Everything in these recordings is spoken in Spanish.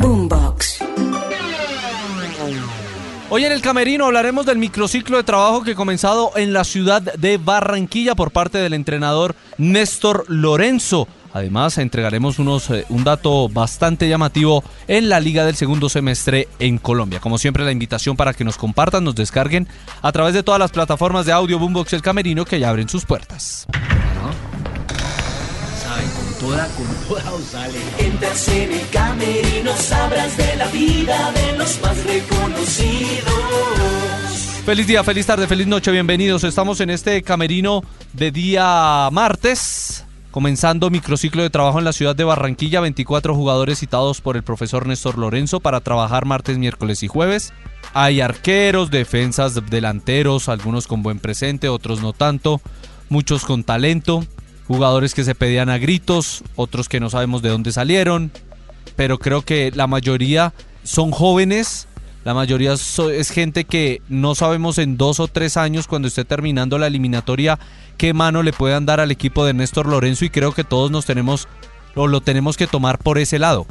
Boombox. Hoy en el Camerino hablaremos del microciclo de trabajo que ha comenzado en la ciudad de Barranquilla por parte del entrenador Néstor Lorenzo. Además, entregaremos unos, eh, un dato bastante llamativo en la liga del segundo semestre en Colombia. Como siempre, la invitación para que nos compartan, nos descarguen a través de todas las plataformas de audio Boombox El Camerino que ya abren sus puertas. Entras en el camerino, sabrás de la vida de los más reconocidos. Feliz día, feliz tarde, feliz noche, bienvenidos. Estamos en este camerino de día martes, comenzando microciclo de trabajo en la ciudad de Barranquilla. 24 jugadores citados por el profesor Néstor Lorenzo para trabajar martes, miércoles y jueves. Hay arqueros, defensas, delanteros, algunos con buen presente, otros no tanto, muchos con talento, jugadores que se pedían a gritos, otros que no sabemos de dónde salieron, pero creo que la mayoría son jóvenes, la mayoría es gente que no sabemos en dos o tres años cuando esté terminando la eliminatoria qué mano le puedan dar al equipo de Néstor Lorenzo y creo que todos nos tenemos o lo tenemos que tomar por ese lado,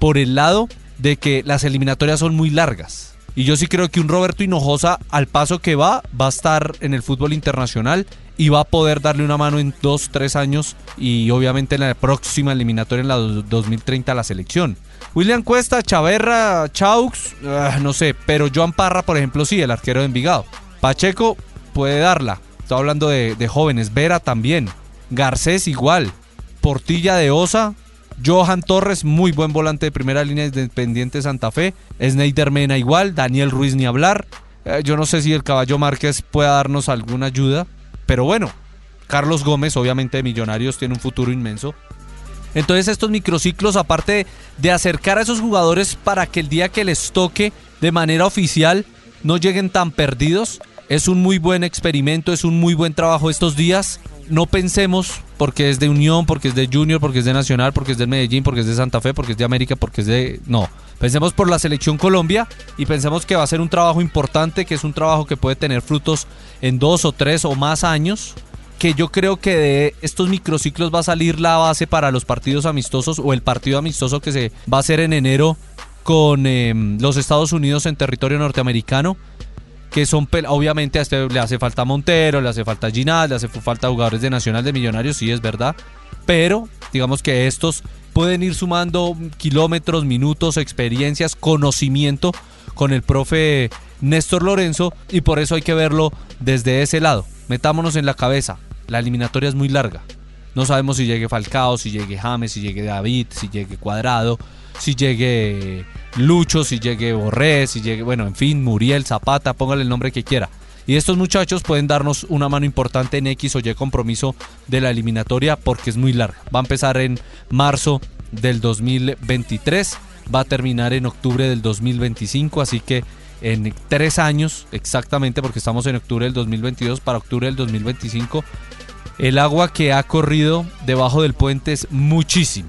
por el lado de que las eliminatorias son muy largas. Y yo sí creo que un Roberto Hinojosa, al paso que va, va a estar en el fútbol internacional y va a poder darle una mano en dos, tres años y obviamente en la próxima eliminatoria en la do- 2030 a la selección. William Cuesta, Chaverra, Chaux, ah, no sé, pero Joan Parra, por ejemplo, sí, el arquero de Envigado. Pacheco puede darla. Estoy hablando de, jóvenes. Vera también. Garcés igual. Portilla de Osa. Johan Torres, muy buen volante de primera línea de Independiente Santa Fe. Sneider Mena igual. Daniel Ruiz ni hablar. Eh, yo no sé si el caballo Márquez pueda darnos alguna ayuda. Pero bueno, Carlos Gómez, obviamente de Millonarios, tiene un futuro inmenso. Entonces estos microciclos, aparte de acercar a esos jugadores para que el día que les toque de manera oficial no lleguen tan perdidos, es un muy buen experimento, es un muy buen trabajo estos días. No pensemos porque es de Unión, porque es de Junior, porque es de Nacional, porque es de Medellín, porque es de Santa Fe, porque es de América, porque es de... No, pensemos por la selección Colombia y pensemos que va a ser un trabajo importante, que es un trabajo que puede tener frutos en dos o tres o más años que yo creo que de estos microciclos va a salir la base para los partidos amistosos o el partido amistoso que se va a hacer en enero con eh, los Estados Unidos en territorio norteamericano que son obviamente a este le hace falta Montero, le hace falta Ginás, le hace falta jugadores de Nacional de Millonarios, sí es verdad, pero digamos que estos pueden ir sumando kilómetros, minutos, experiencias, conocimiento con el profe Néstor Lorenzo y por eso hay que verlo desde ese lado. Metámonos en la cabeza, la eliminatoria es muy larga. No sabemos si llegue Falcao, si llegue James, si llegue David, si llegue Cuadrado, si llegue Lucho, si llegue Borré, si llegue, bueno, en fin, Muriel, Zapata, póngale el nombre que quiera. Y estos muchachos pueden darnos una mano importante en X o Y compromiso de la eliminatoria porque es muy larga. Va a empezar en marzo del 2023, va a terminar en octubre del 2025, así que en tres años exactamente, porque estamos en octubre del 2022 para octubre del 2025, el agua que ha corrido debajo del puente es muchísimo.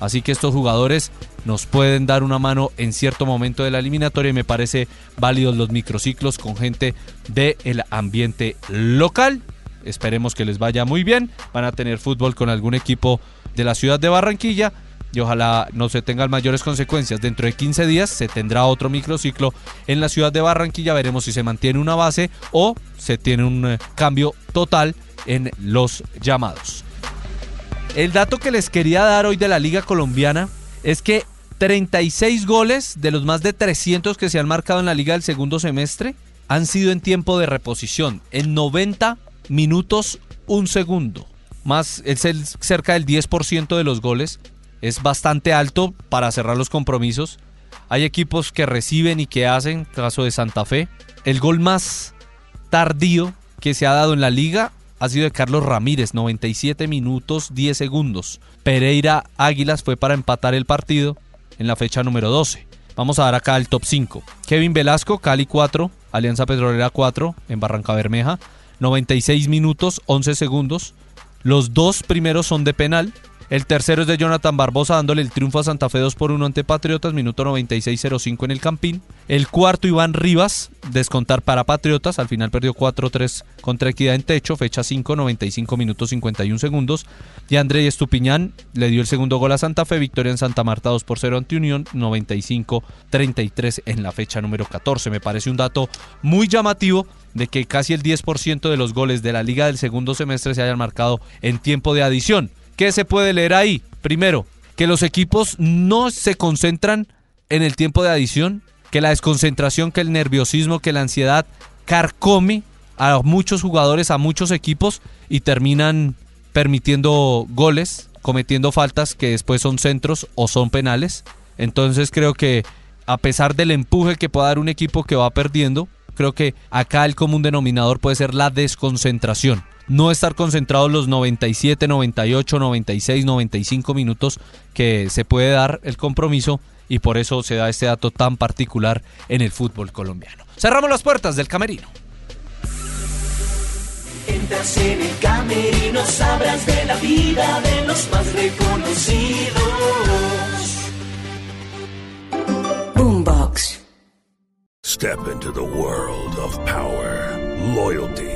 Así que estos jugadores nos pueden dar una mano en cierto momento de la eliminatoria y me parece válidos los microciclos con gente del ambiente local. Esperemos que les vaya muy bien. Van a tener fútbol con algún equipo de la ciudad de Barranquilla y ojalá no se tengan mayores consecuencias. Dentro de 15 días se tendrá otro microciclo en la ciudad de Barranquilla. Veremos si se mantiene una base o se tiene un eh, cambio total en los llamados. El dato que les quería dar hoy de la Liga Colombiana es que 36 goles de los más de 300 que se han marcado en la liga del segundo semestre han sido en tiempo de reposición, en 90 minutos un segundo. Más es el, cerca del 10% de los goles. Es bastante alto para cerrar los compromisos. Hay equipos que reciben y que hacen, caso de Santa Fe. El gol más tardío que se ha dado en la liga ha sido de Carlos Ramírez, 97 minutos 10 segundos. Pereira Águilas fue para empatar el partido en la fecha número 12. Vamos a dar acá el top 5. Kevin Velasco, Cali 4, Alianza Petrolera 4 en Barranca Bermeja, 96 minutos 11 segundos. Los dos primeros son de penal. El tercero es de Jonathan Barbosa dándole el triunfo a Santa Fe 2 por 1 ante Patriotas, minuto 96.05 en el Campín. El cuarto Iván Rivas, descontar para Patriotas, al final perdió 4-3 contra Equidad en Techo, fecha 5, 95 minutos 51 segundos. Y André Estupiñán le dio el segundo gol a Santa Fe, victoria en Santa Marta 2 por 0 ante Unión, 95-33 en la fecha número 14. Me parece un dato muy llamativo de que casi el 10% de los goles de la liga del segundo semestre se hayan marcado en tiempo de adición. ¿Qué se puede leer ahí? Primero, que los equipos no se concentran en el tiempo de adición, que la desconcentración, que el nerviosismo, que la ansiedad carcome a muchos jugadores, a muchos equipos y terminan permitiendo goles, cometiendo faltas que después son centros o son penales. Entonces creo que a pesar del empuje que pueda dar un equipo que va perdiendo, creo que acá el común denominador puede ser la desconcentración no estar concentrados los 97, 98, 96, 95 minutos que se puede dar el compromiso y por eso se da este dato tan particular en el fútbol colombiano. Cerramos las puertas del camerino. Entras en el camerino, sabrás de la vida de los más reconocidos. Boombox. Step into the world of power, loyalty,